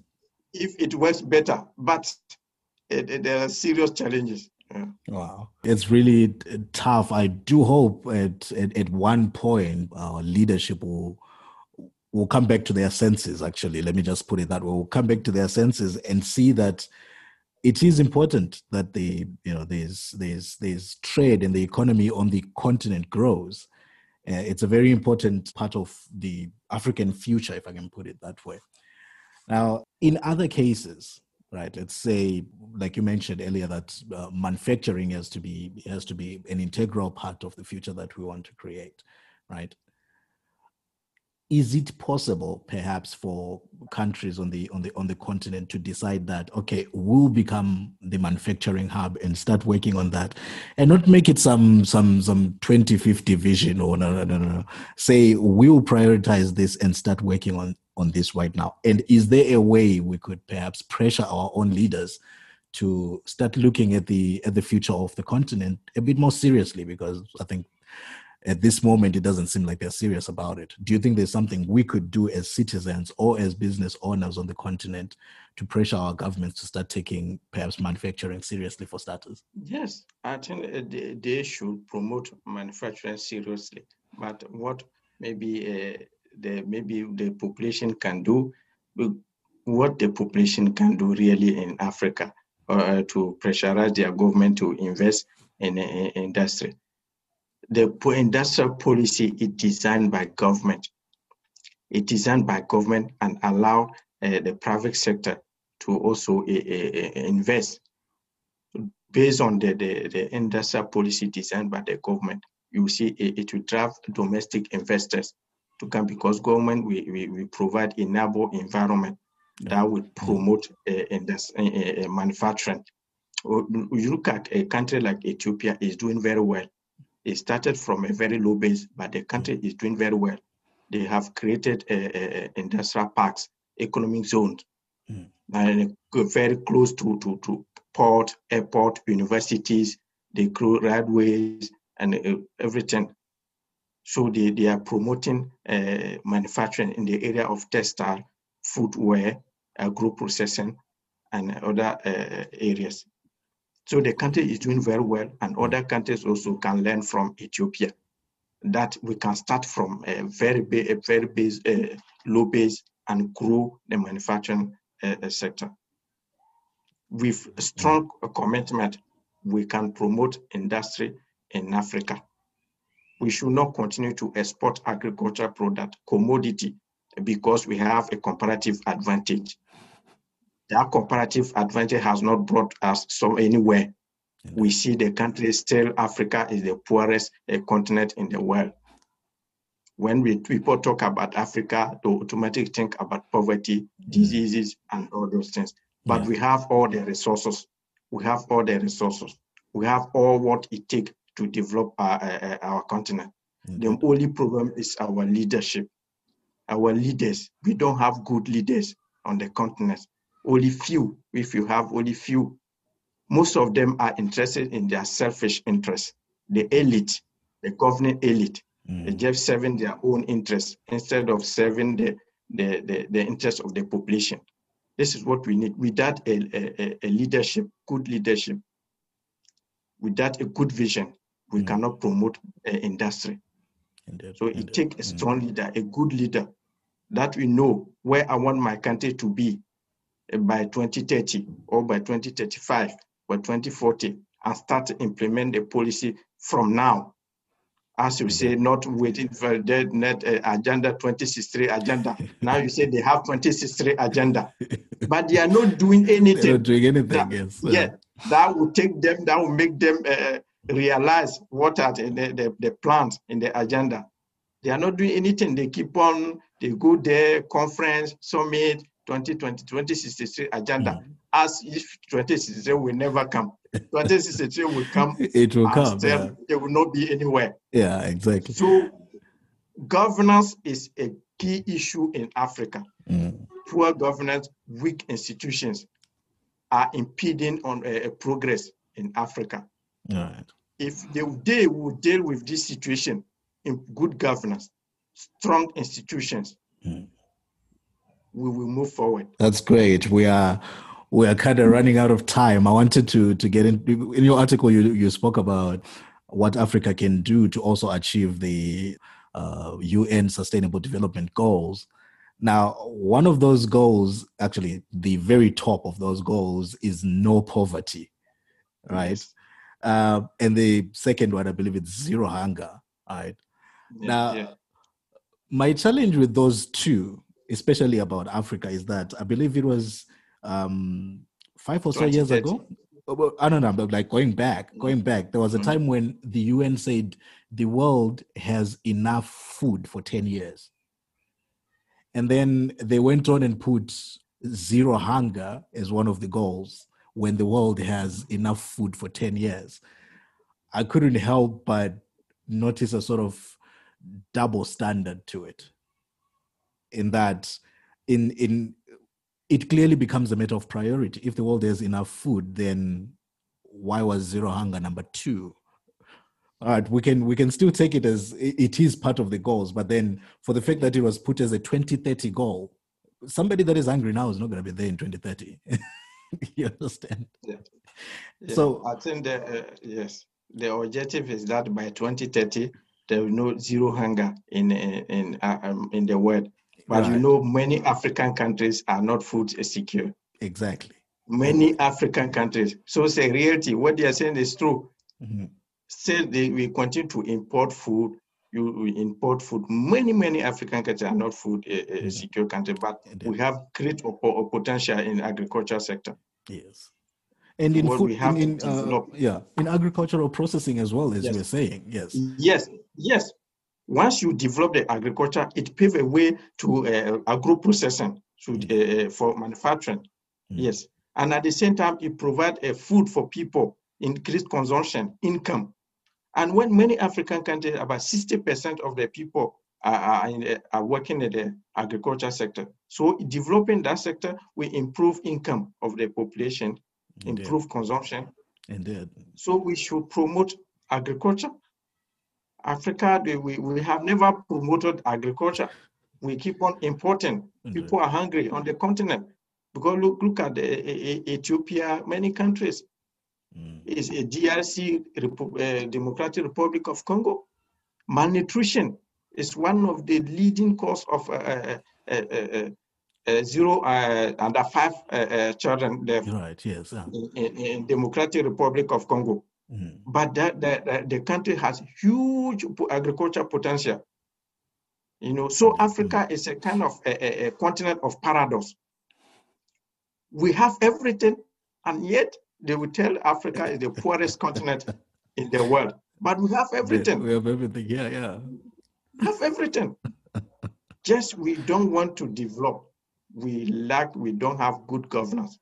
if it works better, but it, it, there are serious challenges. Yeah. Wow. It's really tough. I do hope at, at, at one point our leadership will will come back to their senses actually let me just put it that way will come back to their senses and see that it is important that the you know there's there's there's trade and the economy on the continent grows uh, it's a very important part of the african future if i can put it that way. Now in other cases right let's say like you mentioned earlier that uh, manufacturing has to be has to be an integral part of the future that we want to create right is it possible perhaps for countries on the on the on the continent to decide that okay we'll become the manufacturing hub and start working on that and not make it some some some 2050 vision or no no no no. Say we'll prioritize this and start working on on this right now. And is there a way we could perhaps pressure our own leaders to start looking at the at the future of the continent a bit more seriously? Because i think at this moment it doesn't seem like they're serious about it. Do you think there's something we could do as citizens or as business owners on the continent to pressure our governments to start taking perhaps manufacturing seriously for starters? Yes i think they, should promote manufacturing seriously. But what maybe uh, the maybe the population can do what the population can do really in africa uh, to pressurize their government to invest in, in industry the industrial policy is designed by government. It's designed by government and allow uh, the private sector to also uh, invest based on the, the, the, industrial policy designed by the government. You see, it, it will drive domestic investors to come because government we, we, we provide a enable environment that will promote uh, industry, uh, manufacturing. You look at a country like Ethiopia is doing very well it started from a very low base, but the country is doing very well. They have created a, a industrial parks, economic zones, mm. and very close to, to, to port, airport, universities, they grow railways and uh, everything. So they, they are promoting uh, manufacturing in the area of textile, footwear, agro processing, and other uh, areas. So the country is doing very well, and other countries also can learn from Ethiopia. That we can start from a very a very base, uh, low base, and grow the manufacturing uh, sector. With strong commitment, we can promote industry in Africa. we should not continue to export agricultural product, commodity, because we have a comparative advantage. That comparative advantage has not brought us so anywhere. We see the country still, Africa is the poorest uh, continent in the world. When we people talk about Africa, they automatically think about poverty, diseases, and all those things. But yeah. we have all the resources. We have all the resources. We have all what it takes to develop our, uh, our continent. Mm-hmm. The only problem is our leadership. Our leaders, we don't have good leaders on the continent. Only few, if you have only few, most of them are interested in their selfish interests. The elite, the governing elite, mm. they just serving their own interests instead of serving the, the, the, the interests of the population. This is what we need. Without a, a, a leadership, good leadership, without a good vision, we mm. cannot promote uh, industry. Indeed, so it takes a mm. strong mm. leader, a good leader, that we know where I want my country to be by 2030 or by 2035 or 2040 and start to implement the policy from now. As you say, not waiting for the net uh, agenda 2063 agenda. now you say they have 2063 agenda, but they are not doing anything. They're not doing anything. That, yes. Yeah, that will take them. That will make them uh, realize what are the, the, the plans in the agenda. They are not doing anything. They keep on, they go there, conference, summit, 2020, 2063 agenda, mm. as if 2063 will never come. 2063 will come. It will come. Still, yeah. It will not be anywhere. Yeah, exactly. So, governance is a key issue in Africa. Mm. Poor governance, weak institutions are impeding on a progress in Africa. Right if they, they will deal with this situation in good governance, strong institutions, mm. We will move forward. That's great. We are we are kind of running out of time. I wanted to to get in in your article. You you spoke about what Africa can do to also achieve the uh, UN Sustainable Development Goals. Now, one of those goals, actually, the very top of those goals, is no poverty, right? Yes. Uh, and the second one, I believe it's zero hunger. Right. Yeah, now, yeah. my challenge with those two, especially about Africa, is that I believe it was um, five or so years ago. Oh, I don't know, but like going back, mm. going back, there was a mm-hmm. time when the UN said the world has enough food for 10 years. And then they went on and put zero hunger as one of the goals when the world has enough food for 10 years. I couldn't help but notice a sort of double standard to it. In that, in in it clearly becomes a matter of priority. If the world has enough food, then why was zero hunger number two? All right, we can we can still take it as it is part of the goals, but then for the fact that it was put as a 2030 goal, somebody that is hungry now is not going to be there in 2030. you understand? Yeah. yeah. So I think the uh, yes, the objective is that by 2030 there will no zero hunger in in uh, um, in the world. But right. you know, many African countries are not food secure. Exactly. Many African countries. So it's a reality. What they are saying is true. Mm-hmm. Still, they, we continue to import food you import food. Many, many African countries are not food uh, secure countries, but we have great op- potential in agriculture sector. Yes. And in what food, in, in uh, yeah, in agricultural processing as well, as yes. we're saying, yes. Yes, yes. Once you develop the agriculture, it paves a way to uh, agro processing to, uh, for manufacturing. Mm. Yes, and at the same time, it provides a food for people, increased consumption, income. And when many African countries, about 60% of the people are, are, in, are, working in the agriculture sector. So developing that sector will improve income of the population, Indeed. improve consumption. Indeed. So we should promote agriculture. Africa, we, we have never promoted agriculture. We keep on importing. Indeed. People are hungry on the continent. Because look, look at the, Ethiopia, many countries mm. is a DRC, uh, Democratic Republic of Congo. Malnutrition is one of the leading cause of uh, uh, uh zero under five children death right, yes, in, in, Democratic Republic of Congo. Mm. But that, that, the country has huge agriculture potential. You know, so mm. Africa is a kind of a, a, a continent of paradox. We have everything, and yet they will tell Africa is the poorest continent in the world. But we have everything. We have everything. Yeah, yeah. We have everything. Just we don't want to develop. We lack. We don't have good governance.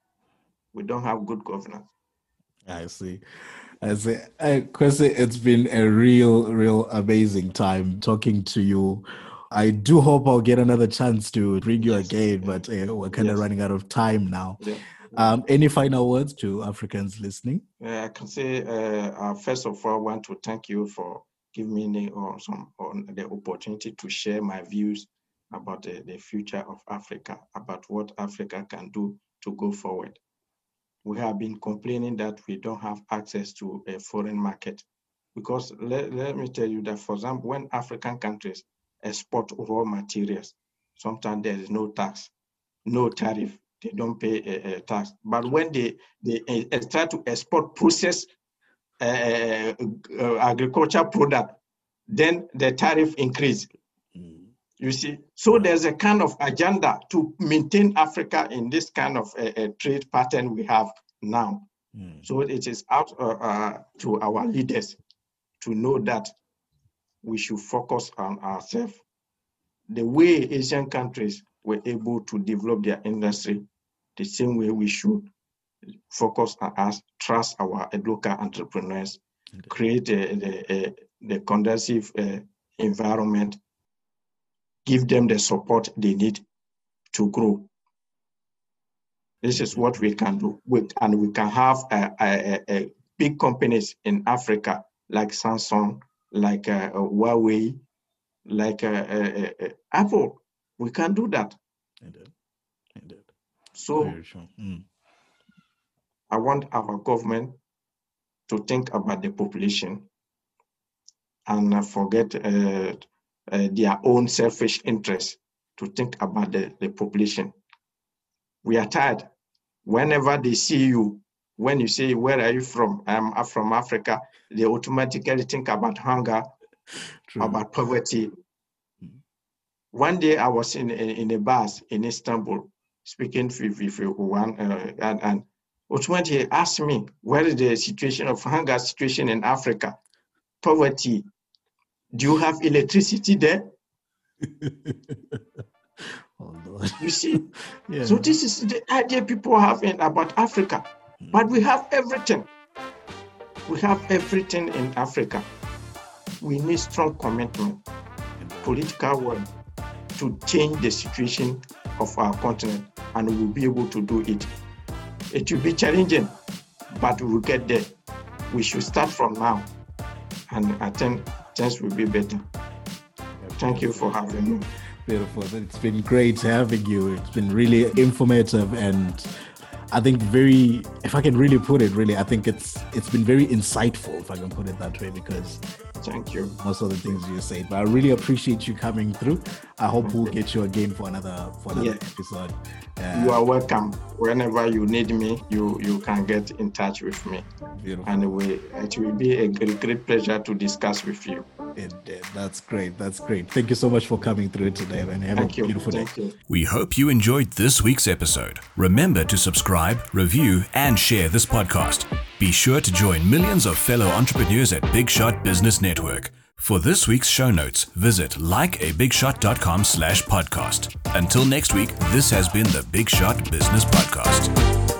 We don't have good governance. I see. I. Uh, Kouassi, it's been a real, real amazing time talking to you. I do hope I'll get another chance to bring you yes. again, but uh, we're kind yes. of running out of time now. Yeah. Um, any final words to Africans listening? I can say, uh, uh, first of all, I want to thank you for giving me uh, some on the opportunity to share my views about the, the future of Africa, about what Africa can do to go forward. We have been complaining that we don't have access to a foreign market because let, let me tell you that, for example, when African countries export raw materials, sometimes there is no tax, no tariff they don't pay a, a tax. But when they, they uh, start to export processed uh, uh, agriculture product, then the tariff increase. You see, so there's a kind of agenda to maintain Africa in this kind of a, trade pattern we have now. Mm. So it is out uh, to our leaders to know that we should focus on ourselves. The way Asian countries were able to develop their industry the same way we should focus on us, trust our local entrepreneurs, create a, the, a, the conducive uh, environment, give them the support they need to grow. This is what we can do. We, and we can have a, a, a big companies in Africa like Samsung, like uh, Huawei, like uh, uh, uh Apple. We can do that. Indeed. Indeed. So mm. I want our government to think about the population and forget uh, their own selfish interests to think about the, the population. We are tired. Whenever they see you, when you say, Where are you from? I'm from Africa, they automatically think about hunger, True. about poverty. One day I was in, in, in a bus in Istanbul speaking with, with one, uh, and, and ultimately asked me, what is the situation of hunger situation in Africa? Poverty. Do you have electricity there? oh, Lord. You see? yeah. So this is the idea people have in, about Africa. But we have everything. We have everything in Africa. We need strong commitment, political will to change the situation of our continent and we'll be able to do it. It will be challenging, but we'll get there. We should start from now, and I think things will be better. Thank you for having me. Beautiful. It's been great having you. It's been really informative and I think very if I can really put it really I think it's it's been very insightful if I can put it that way because Thank you. Most of the things you said, but I really appreciate you coming through. I hope we'll get you again for another for another yeah. episode. Uh, you are welcome. Whenever you need me, you you can get in touch with me. Beautiful. And we, it will be a great, great pleasure to discuss with you. Indeed. That's great. That's great. Thank you so much for coming through today, and have Thank a you. beautiful Thank day. You. We hope you enjoyed this week's episode. Remember to subscribe, review, and share this podcast. Be sure to join millions of fellow entrepreneurs at Big Shot Business Network. For this week's show notes, visit likeabigshot.com slash podcast. Until next week, this has been the Big Shot Business Podcast.